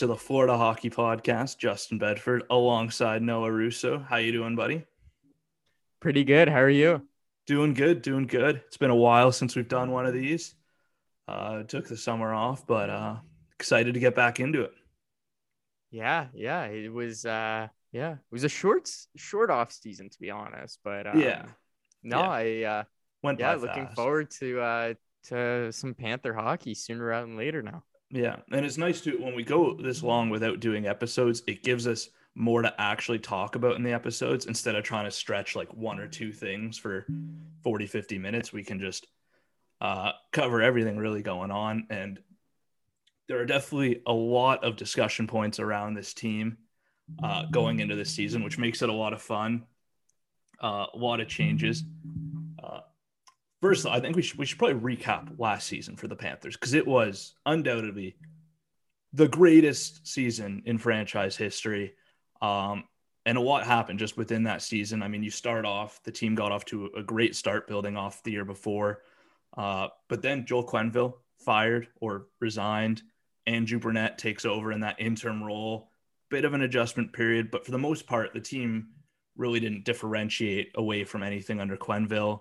to the Florida Hockey Podcast. Justin Bedford alongside Noah Russo. How you doing, buddy? Pretty good. How are you? Doing good, doing good. It's been a while since we've done one of these. Uh, took the summer off, but uh, excited to get back into it. Yeah, yeah. It was uh yeah, it was a short short off season to be honest, but um, Yeah, No, yeah. I uh went yeah, looking fast. forward to uh to some Panther hockey sooner rather than later now. Yeah, and it's nice to when we go this long without doing episodes, it gives us more to actually talk about in the episodes instead of trying to stretch like one or two things for 40 50 minutes. We can just uh, cover everything really going on and there are definitely a lot of discussion points around this team uh, going into this season, which makes it a lot of fun. Uh, a lot of changes. First, I think we should we should probably recap last season for the Panthers because it was undoubtedly the greatest season in franchise history. Um, and a lot happened just within that season. I mean, you start off, the team got off to a great start building off the year before. Uh, but then Joel Quenneville fired or resigned. Andrew Brunette takes over in that interim role. Bit of an adjustment period, but for the most part, the team really didn't differentiate away from anything under Quenneville.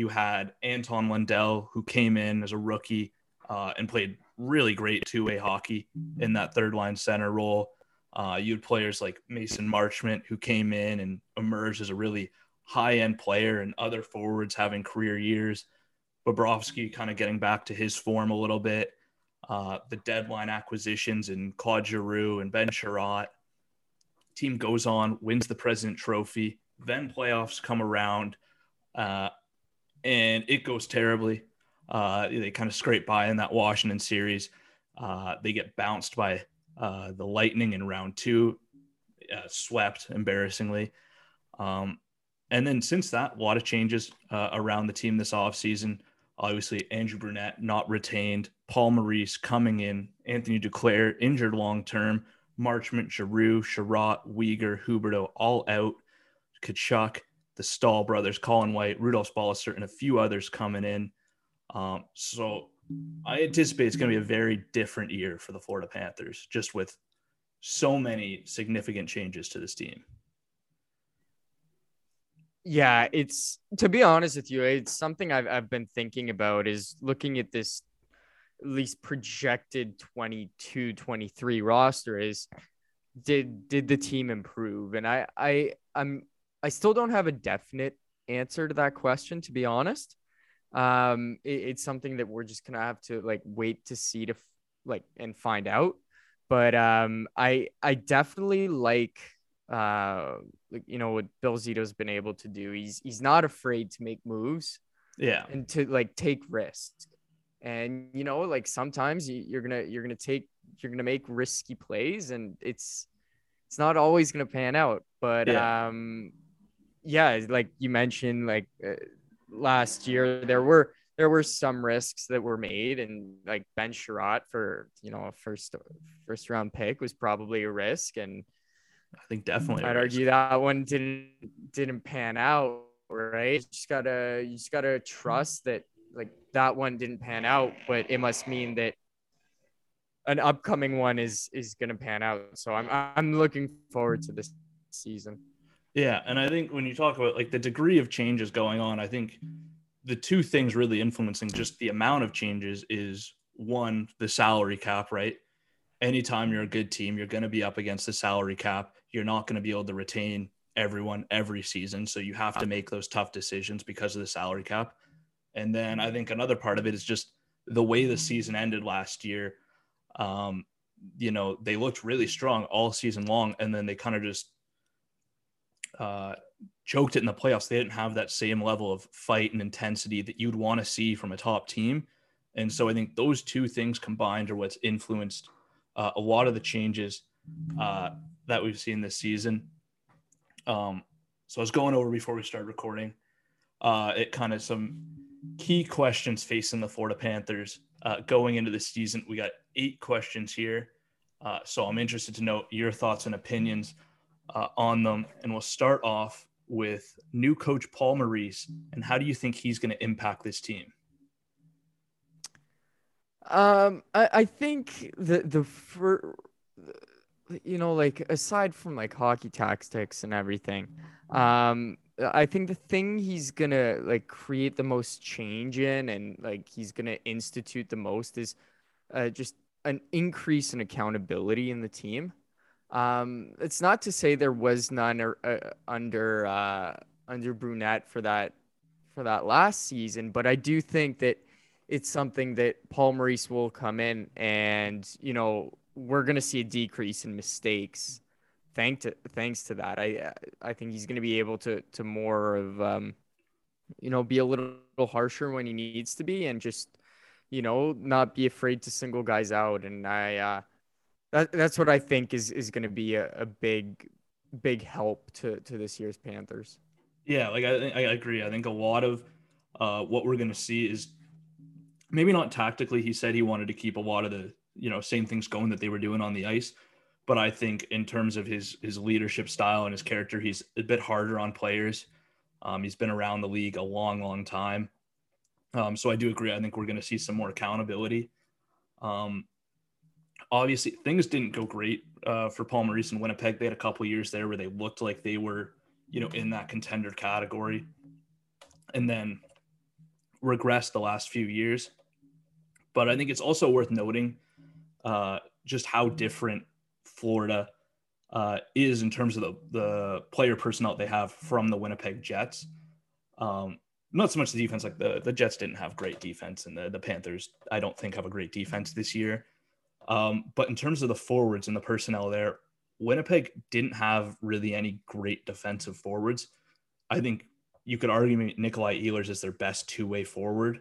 You had Anton Lundell, who came in as a rookie uh, and played really great two way hockey in that third line center role. Uh, you had players like Mason Marchment, who came in and emerged as a really high end player, and other forwards having career years. Bobrovsky kind of getting back to his form a little bit. Uh, the deadline acquisitions in Claude Giroux and Ben Chiarot. Team goes on, wins the President Trophy. Then playoffs come around, uh, and it goes terribly. Uh, they kind of scrape by in that Washington series. Uh, they get bounced by uh, the Lightning in round two, uh, swept embarrassingly. Um, and then since that, a lot of changes uh, around the team this offseason. Obviously, Andrew Brunette not retained, Paul Maurice coming in, Anthony Duclair injured long term, Marchment, Giroux, Chiarot, Weegar, Huberdeau all out, Tkachuk, the Staal brothers, Colin White, Rudolph Balcers, and a few others coming in. Um, so I anticipate it's going to be a very different year for the Florida Panthers, just with so many significant changes to this team. Yeah, it's to be honest with you, it's something I've I've been thinking about is looking at this at least projected 22 23 roster is did did the team improve and I I I'm I still don't have a definite answer to that question to be honest. Um it- it's something that we're just to have to like wait to see to f- like and find out. But um I I definitely like uh like you know what Bill Zito's been able to do. He's he's not afraid to make moves Yeah. and to like take risks. And you know, like sometimes you, you're gonna you're gonna take you're gonna make risky plays, and it's it's not always gonna pan out. But Yeah. um, yeah, like you mentioned, like uh, last year there were there were some risks that were made, and like Ben Chiarot for you know a first first round pick was probably a risk, and I think definitely. I'd argue that one didn't didn't pan out, right? You just gotta you just gotta trust that like that one didn't pan out, but it must mean that an upcoming one is is gonna pan out. So I'm I'm looking forward to this season. Yeah, and I think when you talk about like the degree of changes going on, I think the two things really influencing just the amount of changes is one, the salary cap, right? Anytime you're a good team, you're going to be up against the salary cap. You're not going to be able to retain everyone every season, so you have to make those tough decisions because of the salary cap. And then I think another part of it is just the way the season ended last year. Um, you know, they looked really strong all season long, and then they kind of just uh, choked it in the playoffs. They didn't have that same level of fight and intensity that you'd want to see from a top team. And so I think those two things combined are what's influenced uh, a lot of the changes uh, that we've seen this season. Um, so I was going over before we started recording. Uh, it kind of some key questions facing the Florida Panthers uh, going into the season. We got eight questions here. Uh, so I'm interested to know your thoughts and opinions uh, on them. And we'll start off with new coach Paul Maurice. And how do you think he's going to impact this team? Um, I, I think the the for you know like aside from like hockey tactics and everything, um, I think the thing he's gonna like create the most change in and like he's gonna institute the most is uh, just an increase in accountability in the team. Um, it's not to say there was none or, uh, under uh, under Brunette for that for that last season, but I do think that it's something that Paul Maurice will come in and, you know, we're going to see a decrease in mistakes. Thank to, thanks to that. I, I think he's going to be able to, to more of, um, you know, be a little, little harsher when he needs to be and just, you know, not be afraid to single guys out. And I, uh, that, that's what I think is, is going to be a, a big, big help to, to this year's Panthers. Yeah, like I, I agree. I think a lot of uh, what we're going to see is maybe not tactically. He said he wanted to keep a lot of the you know same things going that they were doing on the ice. But I think in terms of his his leadership style and his character, he's a bit harder on players. Um, he's been around the league a long, long time. Um, so I do agree. I think we're going to see some more accountability. Um, obviously, things didn't go great uh, for Paul Maurice and Winnipeg. They had a couple years there where they looked like they were, you know, in that contender category, and then regressed the last few years. But I think it's also worth noting uh, just how different Florida uh, is in terms of the, the player personnel they have from the Winnipeg Jets. Um, not so much the defense, like the, the Jets didn't have great defense, and the, the Panthers, I don't think, have a great defense this year. Um, but in terms of the forwards and the personnel there, Winnipeg didn't have really any great defensive forwards. I think you could argue Nikolai Ehlers is their best two way forward.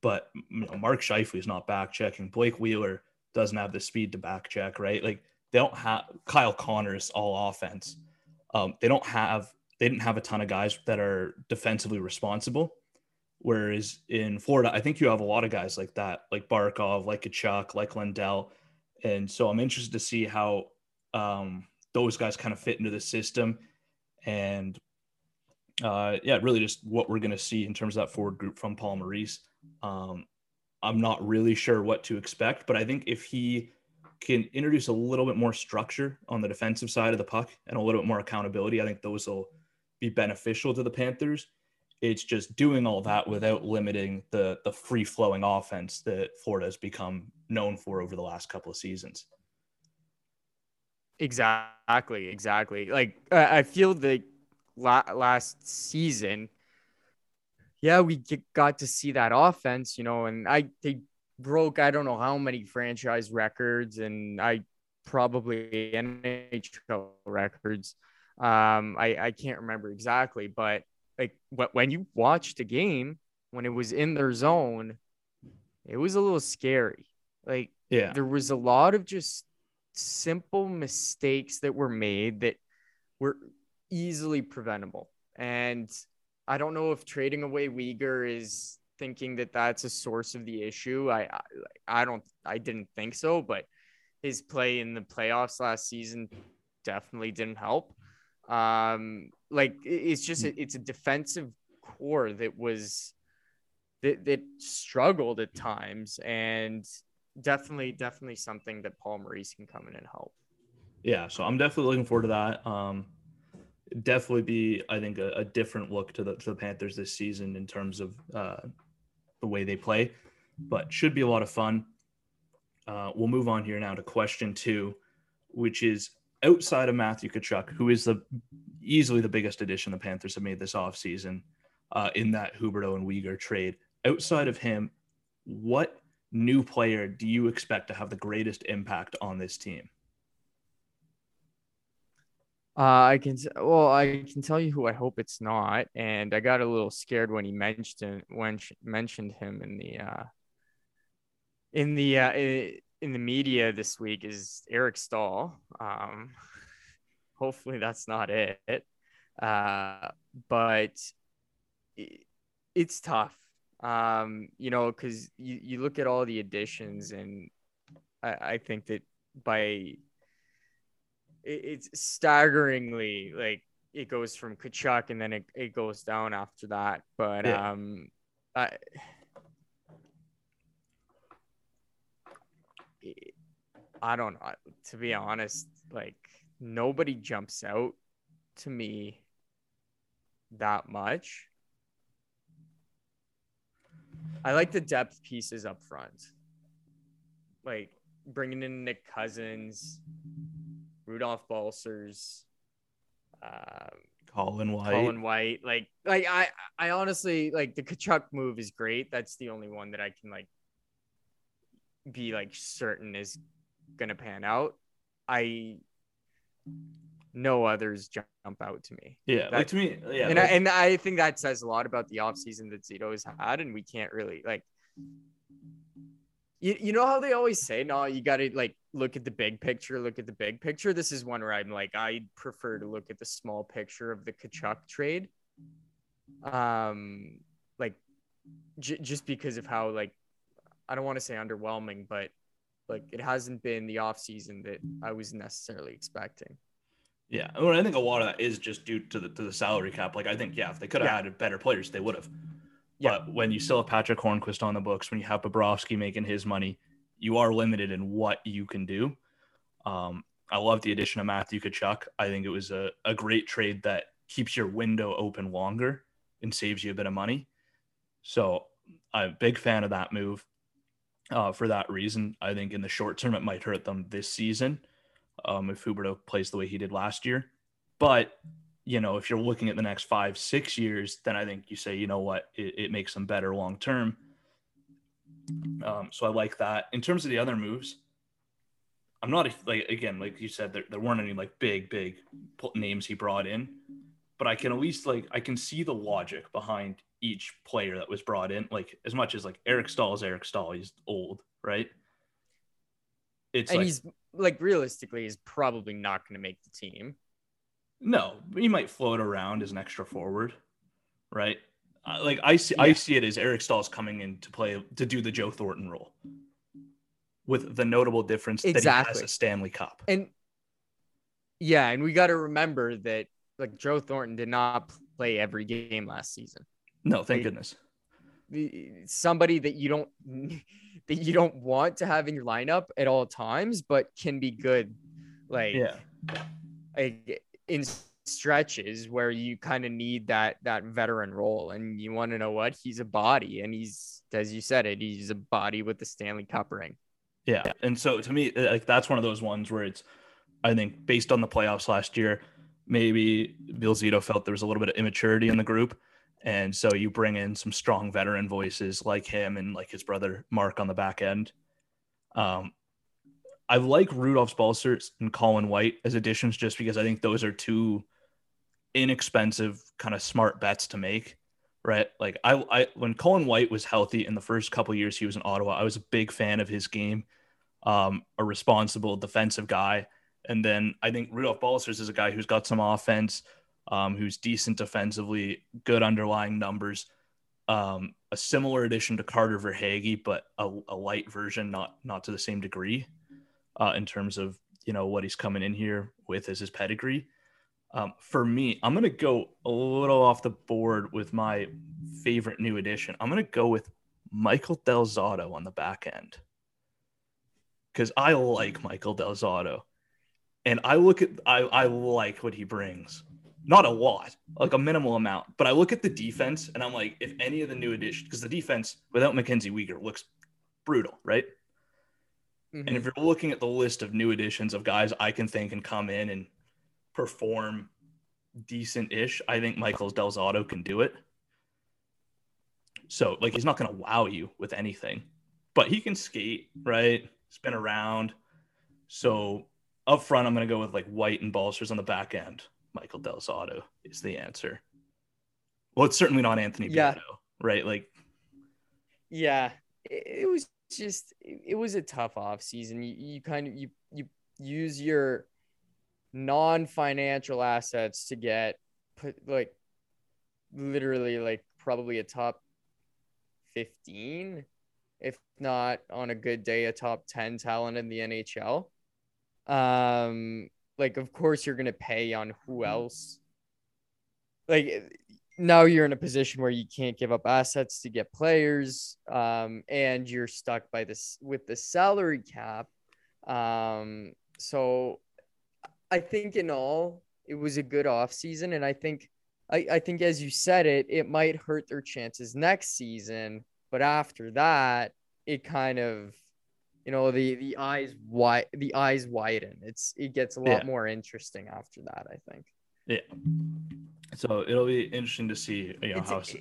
But you know, Mark Scheifele is not back checking. Blake Wheeler doesn't have the speed to back check, right? Like they don't have Kyle Connor's all offense. Um, they don't have they didn't have a ton of guys that are defensively responsible. Whereas in Florida, I think you have a lot of guys like that, like Barkov, like Tkachuk, like Lundell. And so I'm interested to see how um, those guys kind of fit into the system. And uh, yeah, really just what we're going to see in terms of that forward group from Paul Maurice. Um, I'm not really sure what to expect, but I think if he can introduce a little bit more structure on the defensive side of the puck and a little bit more accountability, I think those will be beneficial to the Panthers. It's just doing all that without limiting the the free flowing offense that Florida has become known for over the last couple of seasons. Exactly, exactly. Like I feel that last season yeah, we got to see that offense, you know, and I they broke I don't know how many franchise records and I probably NHL records. Um, I I can't remember exactly, but like when you watched a game when it was in their zone, it was a little scary. Like yeah, there was a lot of just simple mistakes that were made that were easily preventable. And I don't know if trading away Weegar is thinking that that's a source of the issue. I, I, I don't I didn't think so, but his play in the playoffs last season definitely didn't help. Um, like it's just a, it's a defensive core that was that that struggled at times, and definitely definitely something that Paul Maurice can come in and help. Yeah, so I'm definitely looking forward to that. Um, definitely be, I think, a, a, different look to the to the Panthers this season in terms of uh, the way they play. But should be a lot of fun. Uh, we'll move on here now to question two, which is outside of Matthew Tkachuk, who is the easily the biggest addition the Panthers have made this offseason uh, in that Huberdeau and Weegar trade. Outside of him, what new player do you expect to have the greatest impact on this team? Uh, I can well, I can tell you who I hope it's not, and I got a little scared when he mentioned when mentioned him in the uh, in the uh, in the media this week is Eric Staal. Um, hopefully that's not it, uh, but it, it's tough. Um, you know, because you you look at all the additions, and I, I think that by it's staggeringly like it goes from Tkachuk and then it, it goes down after that. But yeah. um I I don't know. To be honest, like nobody jumps out to me that much. I like the depth pieces up front. Like bringing in Nick Cousins, Rudolph Balcers, um, Colin White. Colin White. Like, like I, I honestly like the Tkachuk move is great. That's the only one that I can like be like certain is gonna pan out. I no others jump out to me. Yeah, that, like to me, yeah. And, like, I, and I think that says a lot about the offseason that Zito has had, and we can't really like you, you know how they always say, no, you got to like look at the big picture, look at the big picture. This is one where I'm like, I prefer to look at the small picture of the Tkachuk trade. Um, like j- just because of how, like, I don't want to say underwhelming, but like it hasn't been the off season that I was necessarily expecting. Yeah, well, I think a lot of that is just due to the to the salary cap. Like I think, yeah, if they could have yeah. added better players, they would have. Yeah. But when you still have Patrick Hornqvist on the books, when you have Bobrovsky making his money, you are limited in what you can do. Um, I love the addition of Matthew Tkachuk. I think it was a, a great trade that keeps your window open longer and saves you a bit of money. So I'm a big fan of that move. Uh, for that reason, I think in the short term it might hurt them this season um, if Huberdeau plays the way he did last year. But you know, if you're looking at the next five, six years, then I think you say, you know what, it, it makes them better long term. Um, so I like that. In terms of the other moves, I'm not like again, like you said, there, there weren't any like big, big names he brought in, but I can at least like I can see the logic behind each player that was brought in. Like as much as like Eric Staal is Eric Staal, he's old, right? It's and like, he's like realistically, he's probably not going to make the team. No, he might float around as an extra forward, right? Uh, like I see, yeah. I see it as Eric Staal's coming in to play to do the Joe Thornton role, with the notable difference exactly. that he has a Stanley Cup. And yeah, and we got to remember that like Joe Thornton did not play every game last season. No, thank goodness. Somebody that you don't that you don't want to have in your lineup at all times, but can be good. Like yeah. Like in stretches where you kind of need that that veteran role and you want to know what he's a body and he's as you said it he's a body with the Stanley Cup ring. Yeah. And so to me uh, like that's one of those ones where it's I think based on the playoffs last year maybe Bill Zito felt there was a little bit of immaturity in the group and so you bring in some strong veteran voices like him and like his brother Mark on the back end. Um, I like Rudolph Balcers and Colin White as additions just because I think those are two inexpensive, kind of smart bets to make. Right. Like I, I when Colin White was healthy in the first couple years he was in Ottawa, I was a big fan of his game. Um, a responsible defensive guy. And then I think Rudolph Balcers is a guy who's got some offense, um, who's decent defensively, good underlying numbers. Um, a similar addition to Carter Verhaeghe, but a, a light version, not not to the same degree uh, in terms of you know what he's coming in here with as his pedigree. Um, for me, I'm gonna go a little off the board with my favorite new addition. I'm gonna go with Michael Del Zotto on the back end because I like Michael Del Zotto, and I look at I I like what he brings. Not a lot, like a minimal amount, but I look at the defense and I'm like, if any of the new additions, because the defense without Mackenzie Weegar looks brutal, right? Mm-hmm. And if mm-hmm. you're looking at the list of new additions of guys I can think and come in and perform decent ish, I think Michael's Del Zotto can do it. So, like, he's not going to wow you with anything, but he can skate, right? Spin around. So up front, I'm going to go with like White and Balcers on the back end. Michael Del Zotto is the answer. Well, it's certainly not Anthony Yeah. Beato, right? Like, Yeah, it, was just it, it was a tough off season. You, you kind of you you use your non-financial assets to get put like literally like probably a top 15 if not on a good day a top 10 talent in the NHL. Um like of course you're going to pay on who else. Like now you're in a position where you can't give up assets to get players um, and you're stuck by this with the salary cap. Um, so i think in all it was a good off season and i think I, I think as you said it it might hurt their chances next season but after that it kind of you know the the eyes wide the eyes widen it's it gets a lot Yeah. more interesting after that i think yeah. So it'll be interesting to see, uh, you know, it's, how.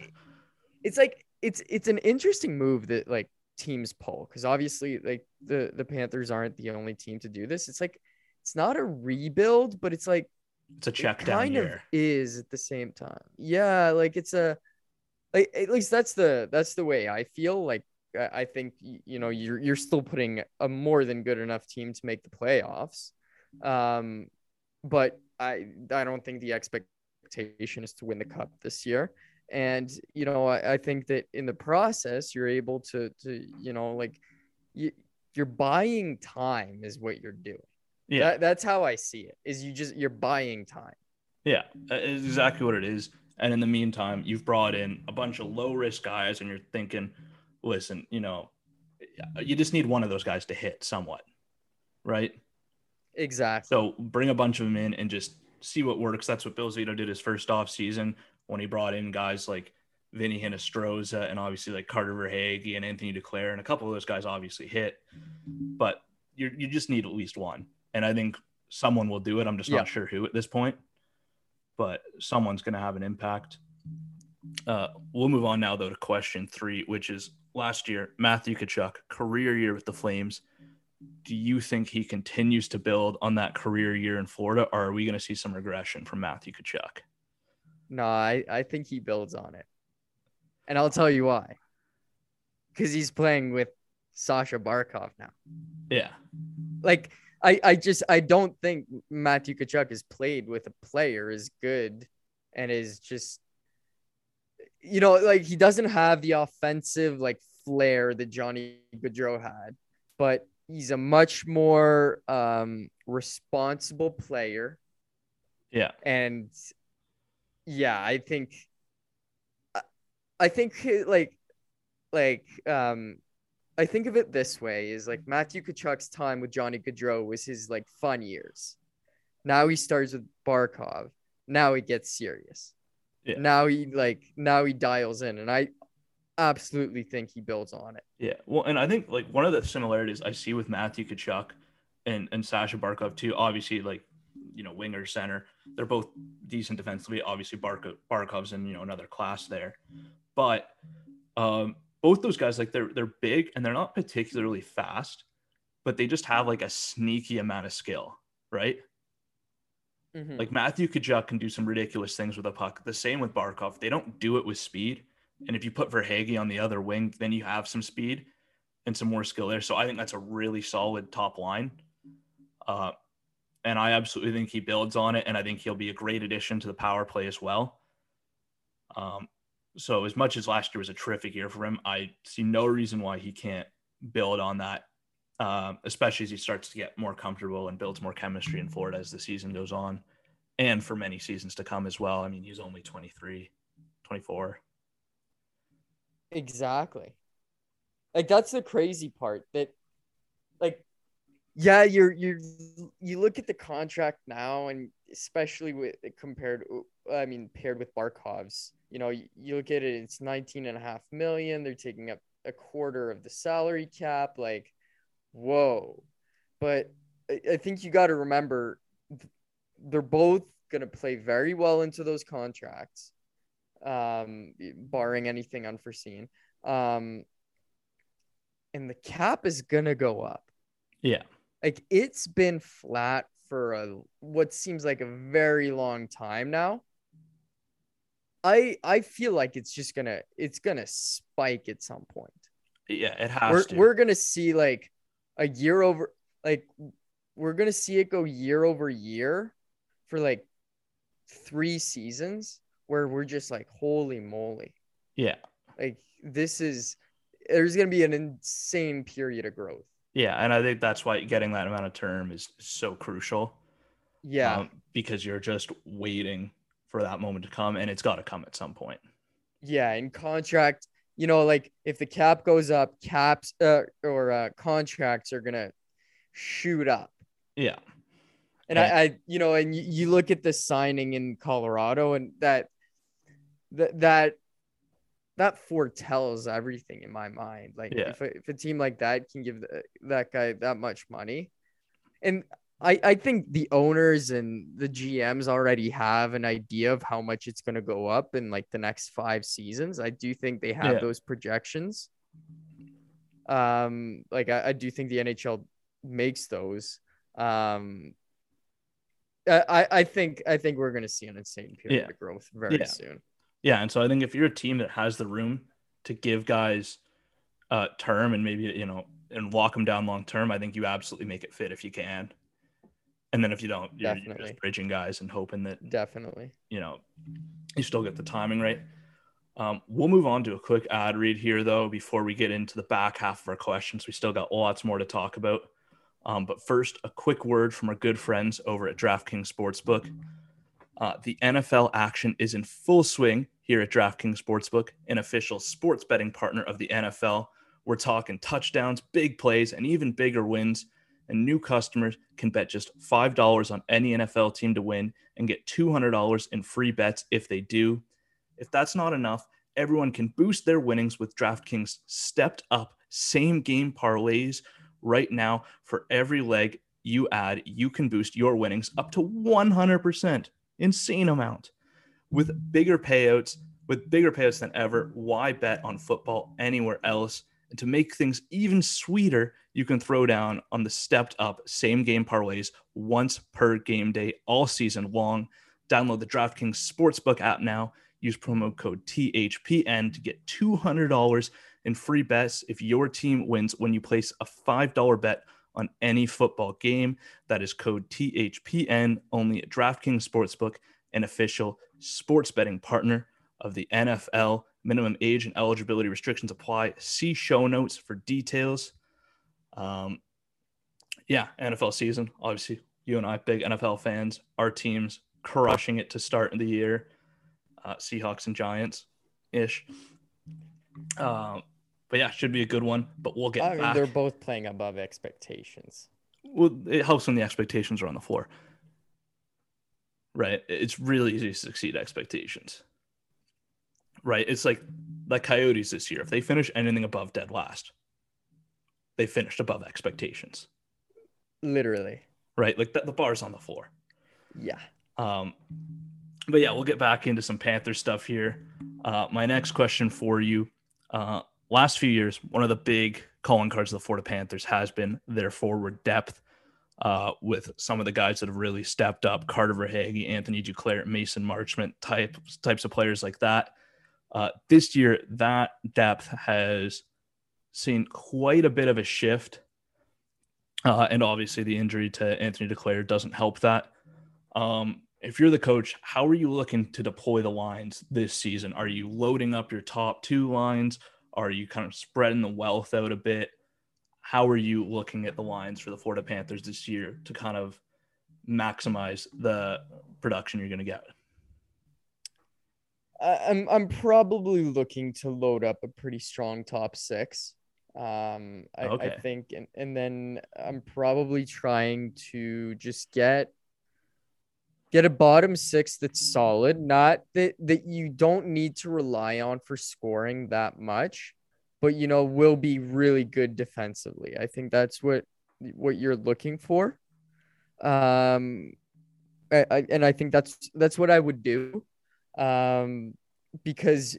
it's like it's it's an interesting move that like teams pull because obviously like the the Panthers aren't the only team to do this. It's like it's not a rebuild, but it's like It's a check it down kind of is at the same time. Yeah, like it's a like at least that's the that's the way I feel. Like I, think you know you're you're still putting a more than good enough team to make the playoffs. Um, but I I don't think the expectation is to win the cup this year. And you know I, I think that in the process you're able to to you know like you you're buying time is what you're doing. Yeah. That, that's how I see it. Is you just you're buying time. Yeah, is exactly what it is. And in the meantime, you've brought in a bunch of low risk guys, and you're thinking, listen, you know, you just need one of those guys to hit somewhat, right? Exactly. So bring a bunch of them in and just see what works. That's what Bill Zito did his first off season when he brought in guys like Vinny Hinostroza and obviously like Carter Verhaeghe and Anthony Duclair, and a couple of those guys obviously hit, but you you just need at least one. And I think someone will do it. I'm just Yeah. not sure who at this point, but someone's going to have an impact. Uh, we'll move on now though to question three, which is last year Matthew Tkachuk career year with the Flames. Do you think he continues to build on that career year in Florida, or are we going to see some regression from Matthew Tkachuk? No, I, I think he builds on it. And I'll tell you why. Because he's playing with Sasha Barkov now. Yeah, Like I, I just I don't think Matthew Tkachuk has played with a player as good and is just you know, like he doesn't have the offensive like flair that Johnny Gaudreau had, but he's a much more um responsible player. yeah, and yeah i think I- think like like um i think of it this way is like matthew Tkachuk's time with johnny Gaudreau was his like fun years. Now he starts with barkov. Now he gets serious Yeah. now he like now he dials in and i absolutely think he builds on it yeah. Well, and I think like one of the similarities I see with Matthew Tkachuk and and Sasha Barkov too. Obviously, like you know, winger center, they're both decent defensively. Obviously, Barkov, Barkov's in you know another class there, but um, both those guys like they're they're big and they're not particularly fast, but they just have like a sneaky amount of skill, right? Mhm. Like Matthew Tkachuk can do some ridiculous things with a puck. The same with Barkov. They don't do it with speed. And if you put Verhaeghe on the other wing, then you have some speed and some more skill there. So I think that's a really solid top line. Uh, and I absolutely think he builds on it. And I think he'll be a great addition to the power play as well. Um, so as much as last year was a terrific year for him, I see no reason why he can't build on that um, especially as he starts to get more comfortable and builds more chemistry in Florida as the season goes on and for many seasons to come as well. I mean, he's only 23, 24. Exactly. Like that's the crazy part that like yeah, you're you're you look at the contract now and especially with compared I mean paired with Barkov's, you know, you, you look at it it's 19 and a half million, they're taking up a quarter of the salary cap like whoa. But I, think you got to remember they're both going to play very well into those contracts um barring anything unforeseen um and the cap is gonna go up. Yeah. Like it's been flat for a what seems like a very long time now. I I feel like it's just gonna it's gonna spike at some point. Yeah, it has We're to. we're gonna see like a year over like we're gonna see it go year over year for like three seasons where we're just like holy moly yeah. like this is there's gonna be an insane period of growth Yeah, and I think that's why getting that amount of term is so crucial. yeah um, because you're just waiting for that moment to come, and it's got to come at some point. yeah in contract you know like if the cap goes up caps uh, or uh, contracts are gonna shoot up Yeah, and. I, I you know and you, you look at the signing in colorado and that that that that foretells everything in my mind like Yeah. if, a, if a team like that can give the, that guy that much money and I, I think the owners and the GMs already have an idea of how much it's going to go up in like the next five seasons. I do think they have Yeah. those projections. Um, like I, I do think the NHL makes those. Um, I, I- think I think we're going to see an insane period Yeah. of growth very Yeah. soon. yeah, and so I think if you're a team that has the room to give guys uh, term and maybe you know and lock them down long term, I think you absolutely make it fit if you can. And then if you don't, you're, you're just bridging guys and hoping that Definitely. you know you still get the timing right. Um, we'll move on to a quick ad read here, though, before we get into the back half of our questions. We still got lots more to talk about. Um, but first, a quick word from our good friends over at DraftKings Sportsbook. Uh, the NFL action is in full swing here at DraftKings Sportsbook, an official sports betting partner of the NFL. We're talking touchdowns, big plays, and even bigger wins. And new customers can bet just $5 on any NFL team to win and get $200 in free bets if they do. If that's not enough, everyone can boost their winnings with DraftKings stepped up same game parlays right now. For every leg you add, you can boost your winnings up to 100%. Insane amount. With bigger payouts, with bigger payouts than ever, why bet on football anywhere else? And to make things even sweeter, you can throw down on the stepped up same game parlays once per game day all season long. Download the DraftKings Sportsbook app now. Use promo code THPN to get $200 in free bets if your team wins when you place a $5 bet on any football game. That is code THPN only at DraftKings Sportsbook, an official sports betting partner of the NFL. Minimum age and eligibility restrictions apply. See show notes for details. Um, yeah, NFL season. Obviously, you and I, big NFL fans. Our teams crushing it to start the year. Uh, Seahawks and Giants ish. Um, but yeah, should be a good one. But we'll get I mean, back. they're both playing above expectations. Well, it helps when the expectations are on the floor. Right. It's really easy to succeed expectations. Right. It's like like Coyotes this year. If they finish anything above dead last, they finished above expectations. Literally. Right. Like the, the bar's on the floor. Yeah. Um, but yeah, we'll get back into some Panther stuff here. Uh, my next question for you: uh, Last few years, one of the big calling cards of the Florida Panthers has been their forward depth. Uh, with some of the guys that have really stepped up, Carter Verhaeghe, Anthony Duclair, Mason Marchment type types of players like that. Uh, this year, that depth has seen quite a bit of a shift, uh, and obviously the injury to Anthony Duclair doesn't help that. Um, if you're the coach, how are you looking to deploy the lines this season? Are you loading up your top two lines? Are you kind of spreading the wealth out a bit? How are you looking at the lines for the Florida Panthers this year to kind of maximize the production you're going to get? I'm I'm probably looking to load up a pretty strong top six. Um, I, Okay. I think, and, and then I'm probably trying to just get get a bottom six that's solid, not that that you don't need to rely on for scoring that much, but you know will be really good defensively. I think that's what what you're looking for. Um, I, I, and I think that's that's what I would do um, because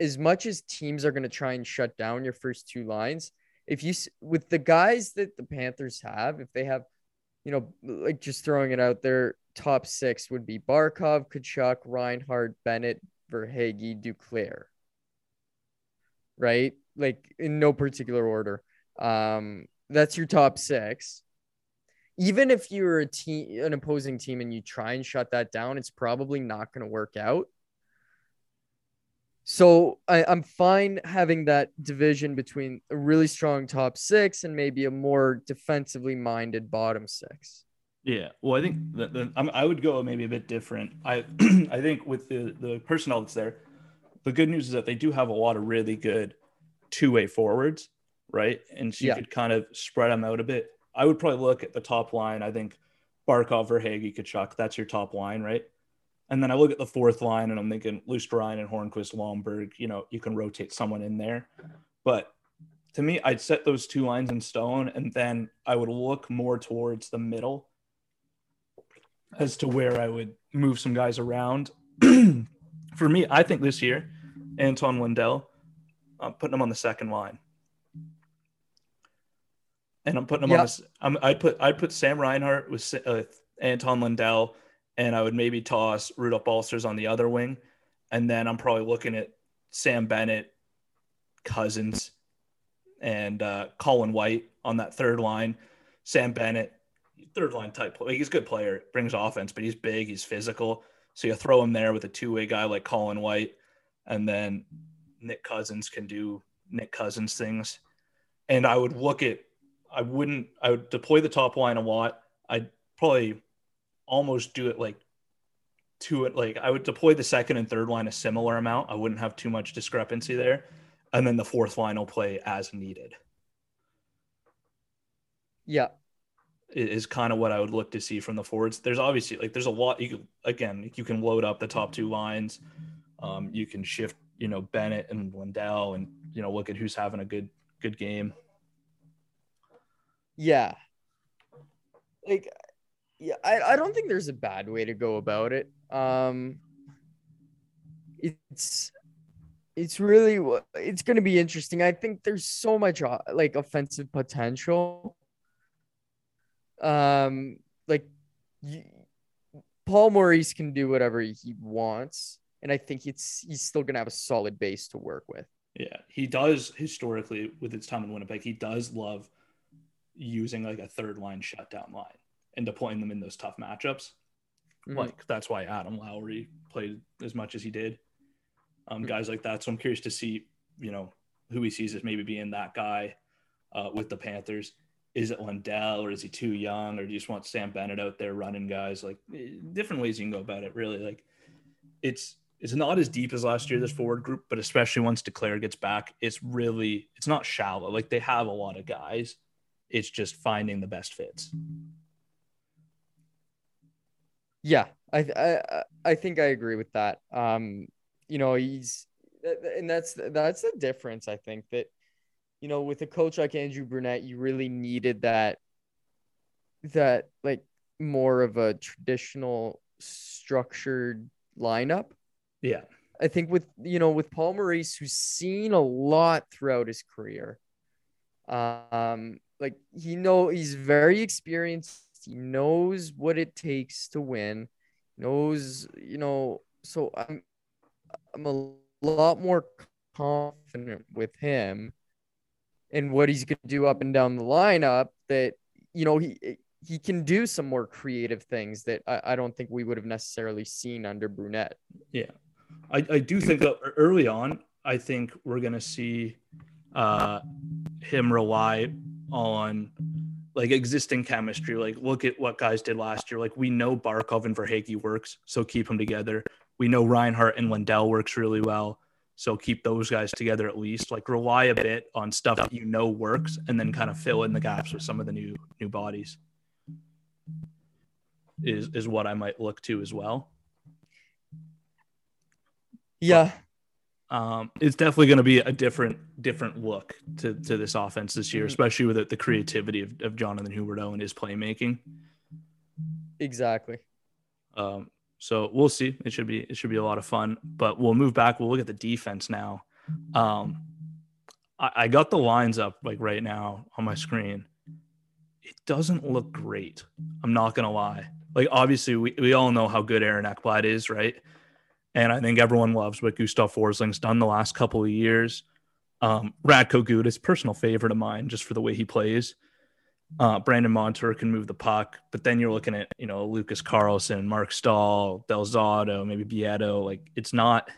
as much as teams are going to try and shut down your first two lines, if you with the guys that the Panthers have, if they have, you know, like just throwing it out there, top six would be Barkov, Tkachuk, Reinhart, Bennett, Verhaeghe, Duclair. Right? Like in no particular order. Um, that's your top six. Even if you're a team, an opposing team, and you try and shut that down, it's probably not going to work out. So I, I'm fine having that division between a really strong top six and maybe a more defensively minded bottom six. Yeah, well, I think that the, I would go maybe a bit different. I I think with the the personnel that's there, the good news is that they do have a lot of really good two way forwards, right? And so you yeah. could kind of spread them out a bit. I would probably look at the top line. I think Barkov, or Verhaeghe, Tkachuk, that's your top line, right? And then I look at the fourth line and I'm thinking Luce Ryan and Hornqvist, Lomberg, you know, you can rotate someone in there. But to me, I'd set those two lines in stone and then I would look more towards the middle as to where I would move some guys around. For me, I think this year, Anton Lundell, I'm putting him on the second line. And I'm putting him yep. on this. I'm, I'd put I'd put Sam Reinhart with uh, Anton Lundell and I would maybe toss Rudolph Balcers on the other wing. And then I'm probably looking at Sam Bennett, Cousins, and uh, Colin White on that third line. Sam Bennett, third line type player. He's a good player, brings offense, but he's big, he's physical. So you throw him there with a two way guy like Colin White, and then Nick Cousins can do Nick Cousins things. And I would look at, I wouldn't, I would deploy the top line a lot. I'd probably almost do it like to it like I would deploy the second and third line a similar amount. I wouldn't have too much discrepancy there. And then the fourth line will play as needed. Yeah. Is kind of what I would look to see from the forwards. There's obviously like there's a lot you can again, you can load up the top two lines. Um, you can shift, you know, Bennett and Lundell and you know, look at who's having a good good game. Yeah. Like yeah, I, I don't think there's a bad way to go about it. Um, it's it's really it's going to be interesting. I think there's so much uh, like offensive potential. Um, like Paul Maurice can do whatever he wants, and I think it's he's still going to have a solid base to work with. Yeah, he does historically with his time in Winnipeg. He does love using like a third line shutdown line and deploying them in those tough matchups. Mm-hmm. Like that's why Adam Lowry played as much as he did. Um, mm-hmm. Guys like that. So I'm curious to see, you know, who he sees as maybe being that guy uh, with the Panthers. Is it Lundell or is he too young or do you just want Sam Bennett out there running guys? Like eh, different ways you can go about it. Really, like it's it's not as deep as last year this forward group, but especially once Duclair gets back, it's really it's not shallow. Like they have a lot of guys. It's just finding the best fits. Yeah, I I I think I agree with that. Um, you know, he's and that's that's the difference. I think that you know, with a coach like Andrew Brunette, you really needed that that like more of a traditional structured lineup. Yeah. I think with you know with Paul Maurice, who's seen a lot throughout his career, um, like he know he's very experienced he knows what it takes to win. Knows, you know, so I'm I'm a lot more confident with him and what he's going to do up and down the lineup that you know he he can do some more creative things that I, I don't think we would have necessarily seen under Brunette. Yeah. I, I do think that early on, I think we're going to see uh, him rely on like existing chemistry. Like look at what guys did last year. Like we know Barkov and Verhaeghe works, so keep them together. We know Reinhart and Lundell works really well, so keep those guys together at least. Like rely a bit on stuff that you know works, and then kind of fill in the gaps with some of the new new bodies. Is is what I might look to as well. Yeah, um, it's definitely going to be a different different look to, to this offense this year, mm-hmm. especially with the, the creativity of, of Jonathan Huberdeau and his playmaking. Exactly. Um, So we'll see. It should be it should be a lot of fun. But we'll move back. We'll look at the defense now. Um, I, I got the lines up like right now on my screen. It doesn't look great. I'm not gonna lie. Like obviously we, we all know how good Aaron Ekblad is, right? And I think everyone loves what Gustav Forsling's done the last couple of years. Um, Radko Gudas, personal favorite of mine, just for the way he plays. Uh, Brandon Montour can move the puck, but then you're looking at you know Lucas Carlsson, Marc Staal, Del Zotto, maybe Biedlo. Like it's not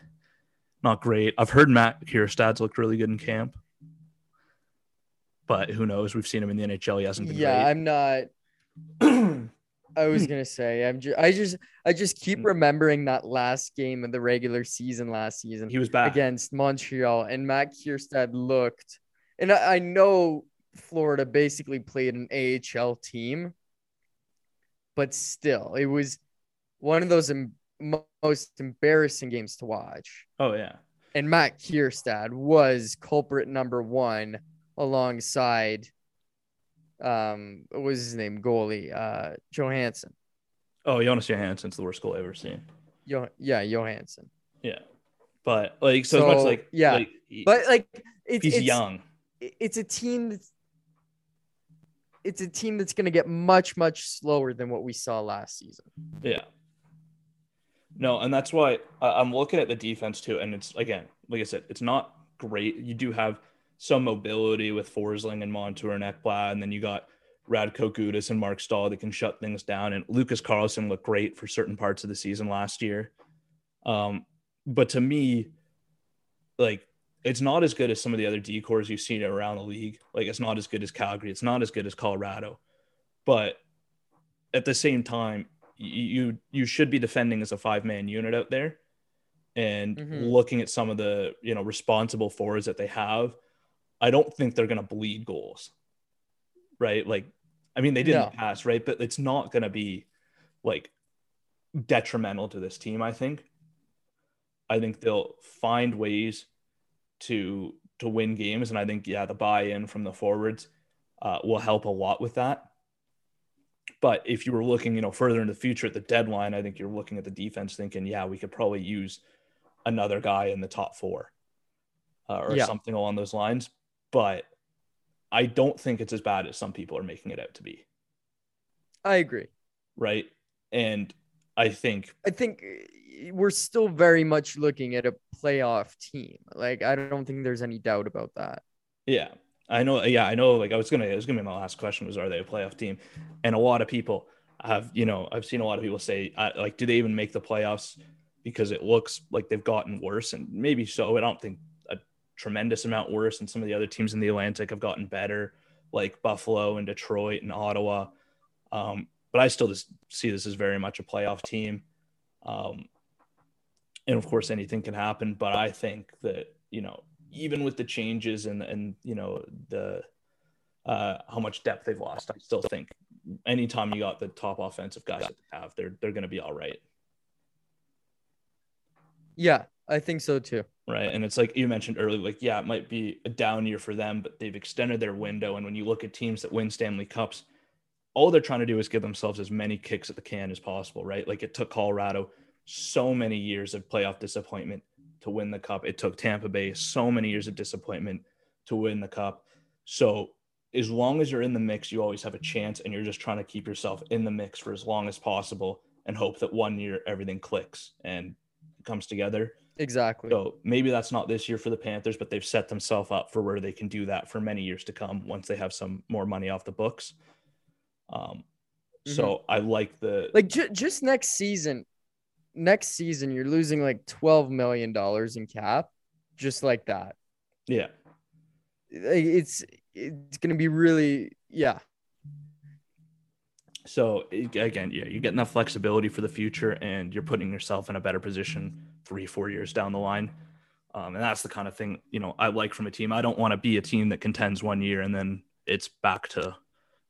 not great. I've heard Matt Kiersted looked really good in camp, but who knows? We've seen him in the NHL. He hasn't been. Great. Yeah, great. I'm not. I was gonna say I'm. Ju- I just I just keep mm. remembering that last game of the regular season last season he was back. against Montreal, and Matt Kiersted looked, and I, I know Florida basically played an AHL team, but still, it was one of those em- most embarrassing games to watch. Oh yeah, And Matt Kiersted was culprit number one alongside, um, what was his name? Goalie, uh, Johansson. oh Jonas Johansson's the worst goal I've ever seen. Yo- yeah, Johansson. Yeah, but like so, as much like yeah, like, he- But like, it's he's it's, young. It's a team that's. It's a team that's going to get much, much slower than what we saw last season. Yeah. No, and that's why I'm looking at the defense too. And it's again, like I said, it's not great. You do have some mobility with Forsling and Montour and Ekblad, and then you got Radko Gudas and Marc Staal that can shut things down. And Lucas Carlsson looked great for certain parts of the season last year. Um, but to me, like it's not as good as some of the other D corps you've seen around the league. Like it's not as good as Calgary. It's not as good as Colorado. But at the same time, you you should be defending as a five man unit out there, and Mhm. looking at some of the you know responsible forwards that they have, I don't think they're gonna bleed goals, right? Like, I mean they didn't No. past, right? But it's not gonna be like detrimental to this team. I think. I think they'll find ways to to win games, and I think yeah, the buy in from the forwards uh, will help a lot with that. But if you were looking, you know, further in the future at the deadline, I think you're looking at the defense thinking, yeah, we could probably use another guy in the top four uh, or Yeah. something along those lines. But I don't think it's as bad as some people are making it out to be, I agree. right? And I think, I think uh, we're still very much looking at a playoff team. Like, I don't think there's any doubt about that. yeah, I know, yeah, I know. Like I was gonna, it was gonna be my last question was, are they a playoff team? And a lot of people have, you know, I've seen a lot of people say, uh, like, do they even make the playoffs? Because it looks like they've gotten worse, and maybe so. I don't think tremendous amount worse, and some of the other teams in the Atlantic have gotten better, like Buffalo and Detroit and Ottawa. Um, but I still just see this as very much a playoff team. Um, and of course, anything can happen. But I think that you know, even with the changes and and you know the uh, how much depth they've lost, I still think anytime you got the top offensive guys that they have, they're they're going to be all right, Yeah, I think so too. right? And it's like you mentioned earlier, like yeah, it might be a down year for them, but they've extended their window. And when you look at teams that win Stanley Cups, all they're trying to do is give themselves as many kicks at the can as possible, right? Like it took Colorado so many years of playoff disappointment to win the cup. It took Tampa Bay so many years of disappointment to win the cup. So as long as you're in the mix, you always have a chance, and you're just trying to keep yourself in the mix for as long as possible and hope that one year everything clicks and comes together. Exactly. So maybe that's not this year for the Panthers, but they've set themselves up for where they can do that for many years to come once they have some more money off the books. Um, so I like the like ju- just next season, next season you're losing like twelve million dollars in cap, just like that. yeah, It's it's gonna be really yeah So again, yeah, you're getting that flexibility for the future, and you're putting yourself in a better position three, four years down the line. Um, and that's the kind of thing you know I like from a team. I don't want to be a team that contends one year and then it's back to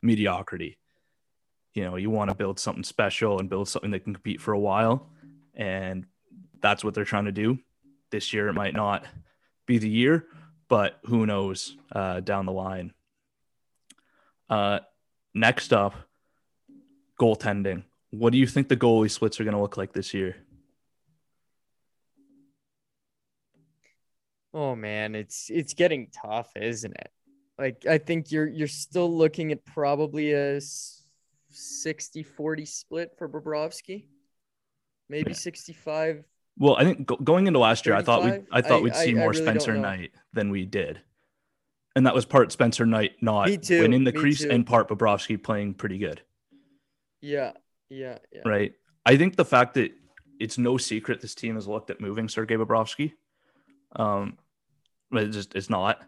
mediocrity. You know, you want to build something special and build something that can compete for a while, and that's what they're trying to do. This year, it might not be the year, but who knows uh, down the line. Uh, next up, goaltending. What do you think the goalie splits are going to look like this year? Oh man, it's it's getting tough, isn't it? Like I think you're you're still looking at probably a 60-40 split for Bobrovsky. Maybe 65 Well, I think go- going into last year, I thought we 35? I thought I- we'd I- see I more really Spencer. Knight than we did, and that was part Spencer Knight not winning the me crease, too. and part Bobrovsky playing pretty good. Yeah, yeah, yeah. right? I think the fact that it's no secret this team has looked at moving Sergei Bobrovsky, um, but it just it's not.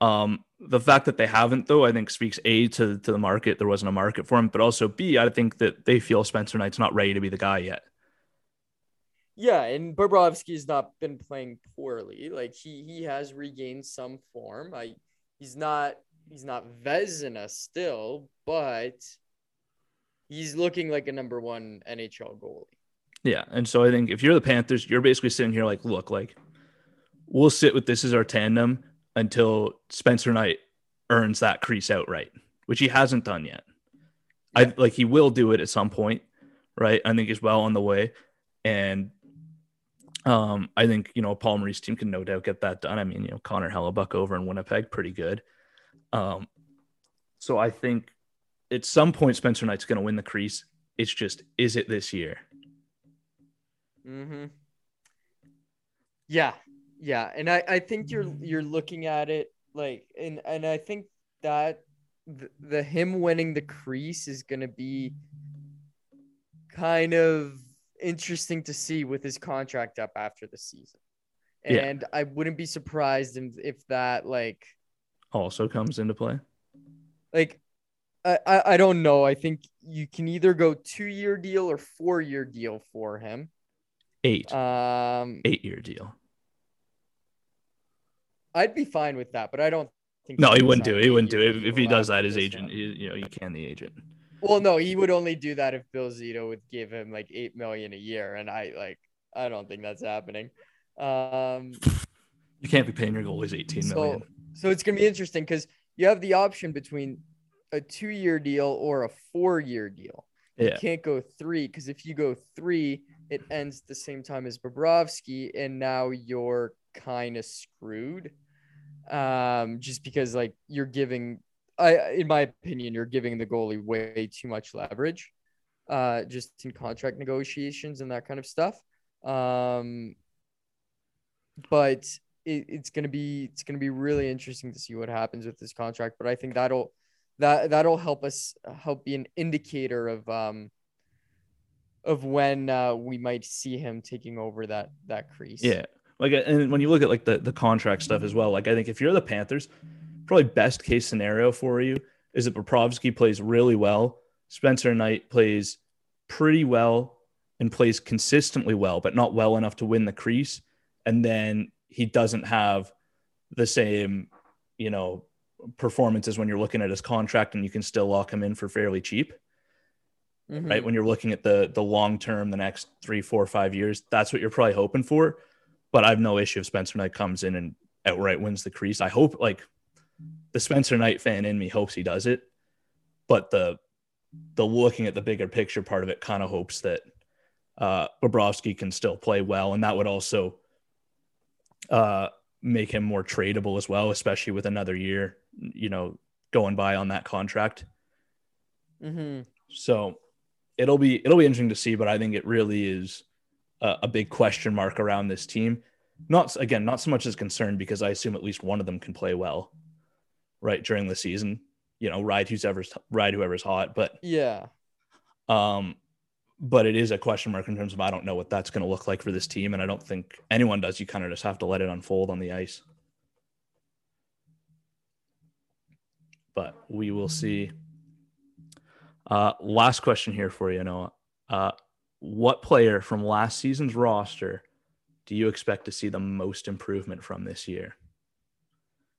Um, the fact that they haven't, though, I think speaks a to to the market. There wasn't a market for him, but also b I think that they feel Spencer Knight's not ready to be the guy yet. Yeah, and Bobrovsky's not been playing poorly. Like he he has regained some form. I he's not he's not Vezina still, but he's looking like a number one NHL goalie. Yeah, and so I think if you're the Panthers, you're basically sitting here like, look, like we'll sit with this as our tandem until Spencer Knight earns that crease outright, which he hasn't done yet. I like he will do it at some point, right? I think he's well on the way, and um, I think you know Paul Maurice team can no doubt get that done. I mean, you know Connor Hellebuyck over in Winnipeg, pretty good. Um, so I think at some point Spencer Knight's going to win the crease. It's just is it this year? Mm-hmm. Yeah, yeah, and I I think you're you're looking at it like, and and I think that the, the him winning the crease is gonna be kind of interesting to see with his contract up after the season. Yeah. And I wouldn't be surprised if, if that like Also comes into play. like I, I don't know. I think you can either go two year deal or four year deal for him. Eight, Um eight year deal. I'd be fine with that, but I don't think No, he would wouldn't do it. He wouldn't do it. If, if he does that, his agent, one. you, know, you can the agent. Well, no, he would only do that if Bill Zito would give him like eight million a year, and I like I don't think that's happening. Um, You can't be paying your goalies eighteen million. so so it's gonna be interesting because you have the option between a two year deal or a four year deal. You can't go three because if you go three, it ends the same time as Bobrovsky, and now you're kind of screwed. Um, just because like you're giving, I in my opinion, you're giving the goalie way too much leverage, uh, just in contract negotiations and that kind of stuff. Um, but it, it's gonna be it's gonna be really interesting to see what happens with this contract. But I think that'll that that'll help us help be an indicator of um of when uh, we might see him taking over that that crease. yeah. Like, and when you look at like the the contract stuff as well, like I think if you're the Panthers, probably best case scenario for you is that Bobrovsky plays really well, Spencer Knight plays pretty well and plays consistently well, but not well enough to win the crease, and then he doesn't have the same, you know, performances when you're looking at his contract and you can still lock him in for fairly cheap. Mhm. right? When you're looking at the the long term, the next three, four, five years, that's what you're probably hoping for. But I have no issue if Spencer Knight comes in and outright wins the crease. I hope like the Spencer Knight fan in me hopes he does it, but the the looking at the bigger picture part of it kind of hopes that uh, Bobrovsky can still play well, and that would also uh, make him more tradable as well, especially with another year, you know, going by on that contract. Mhm. So it'll be it'll be interesting to see, but I think it really is a, a big question mark around this team. Not again, not so much as concerned because I assume at least one of them can play well, right during the season. You know, ride whoever's ride whoever's hot, but Yeah. um, but it is a question mark in terms of I don't know what that's going to look like for this team, and I don't think anyone does. You kind of just have to let it unfold on the ice. But we will see. Uh, last question here for you, Noah. Uh, what player from last season's roster do you expect to see the most improvement from this year?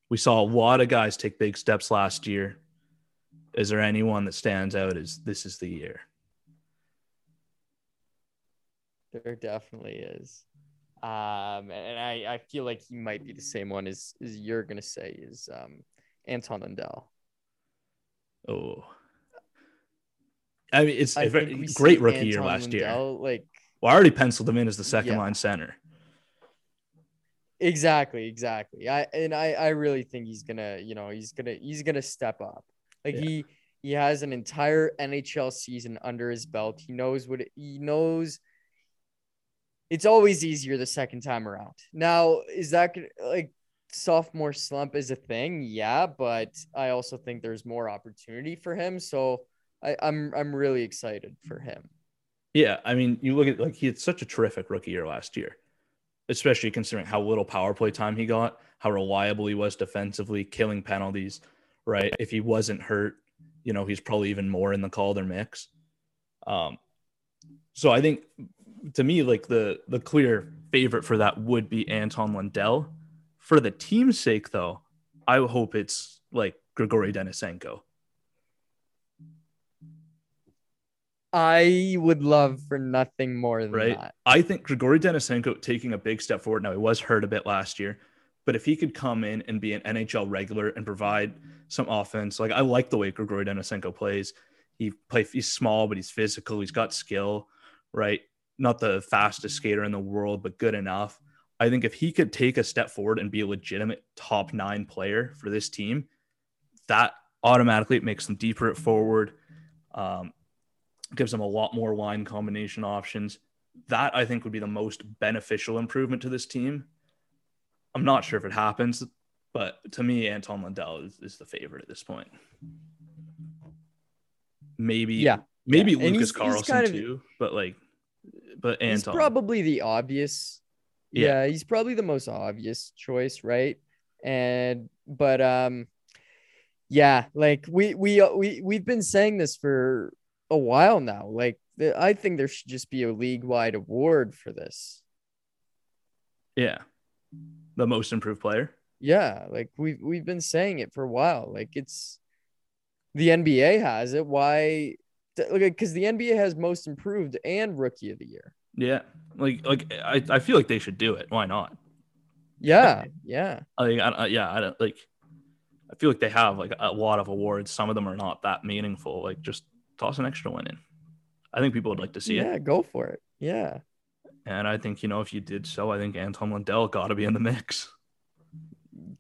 We saw a lot of guys take big steps last year. Is there anyone that stands out as this is the year? There definitely is. Um, and I, I feel like he might be the same one as, as you're gonna say is um Anton Lundell. Oh, I mean, it's I a very- think we see great rookie year Anton last year. Like Well, I already penciled him in as the second Yeah. line center. exactly, exactly. I and I I really think he's gonna, you know, he's gonna he's gonna step up. Like Yeah. he he has an entire NHL season under his belt. He knows what it, he knows. It's always easier the second time around. Now, is that like sophomore slump is a thing? Yeah, but I also think there's more opportunity for him. So I, I'm I'm really excited for him. Yeah, I mean, you look at like he had such a terrific rookie year last year, especially considering how little power play time he got, how reliable he was defensively, killing penalties. Right, if he wasn't hurt, you know, he's probably even more in the Calder mix. Um, so I think to me, like the the clear favorite for that would be Anton Lundell. For the team's sake, though, I hope it's like Grigori Denisenko. I would love for nothing more than Right. that. I think Grigori Denisenko taking a big step forward. Now he was hurt a bit last year, but if he could come in and be an NHL regular and provide some offense, like I like the way Grigori Denisenko plays. He play he's small, but he's physical. He's got skill, right? Not the fastest skater in the world, but good enough. I think if he could take a step forward and be a legitimate top nine player for this team, that automatically makes them deeper at forward. Um, gives them a lot more line combination options. That I think would be the most beneficial improvement to this team. I'm not sure if it happens, but to me, Anton Lundell is, is the favorite at this point. Maybe, Yeah, maybe yeah. Lucas Carlsson kind of- too, but like, but He's probably the obvious. Yeah. Yeah. he's probably the most obvious choice, right? And but um yeah, like we we we we've been saying this for a while now. Like I think there should just be a league-wide award for this. yeah, the most improved player. Yeah, like we've we've been saying it for a while. Like it's the NBA has it. Why? Because the uh, NBA has most improved and rookie of the year. Yeah, like like I, I feel like they should do it. Why not? Yeah, yeah. I, think- I, I yeah, I don't like. I feel like they have like a lot of awards. Some of them are not that meaningful. Like just toss an extra one in. I think people would like to see yeah, it, Yeah, go for it. Yeah. and I think you know if you did so, I think Anton Lundell got to be in the mix.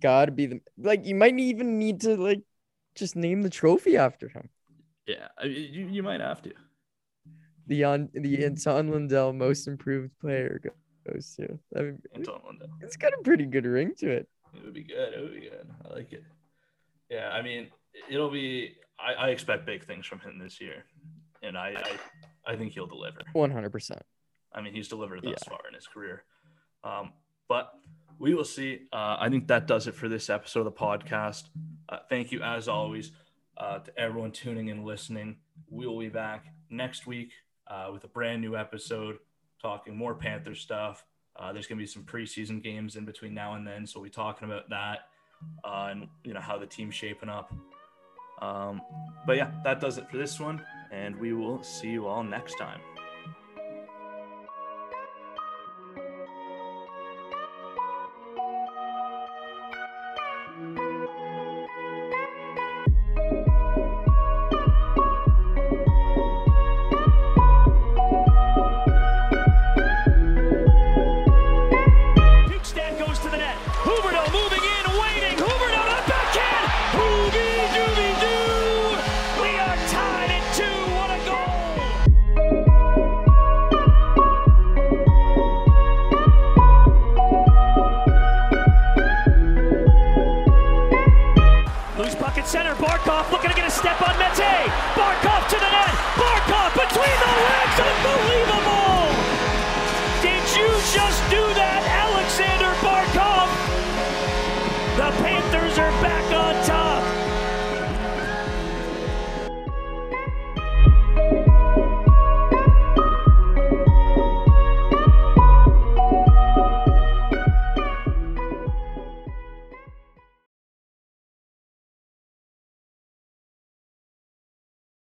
gotta be the like you might even need to like just name the trophy after him. Yeah, I, you, you might have to. The on the Anton Lundell most improved player goes to. I mean, Anton Lundell. it's got a pretty good ring to it. It would be good. It would be good. I like it. Yeah, I mean, it'll be. I, I expect big things from him this year, and I I, I think he'll deliver. One hundred percent. I mean, he's delivered thus Yeah. far in his career. Um, but we will see. Uh, I think that does it for this episode of the podcast. Uh, thank you, as always, uh, to everyone tuning in and listening. We will be back next week uh, with a brand new episode talking more Panther stuff. Uh, there's going to be some preseason games in between now and then, so we'll be talking about that uh, and you know how the team's shaping up. Um, but yeah, that does it for this one, and we will see you all next time.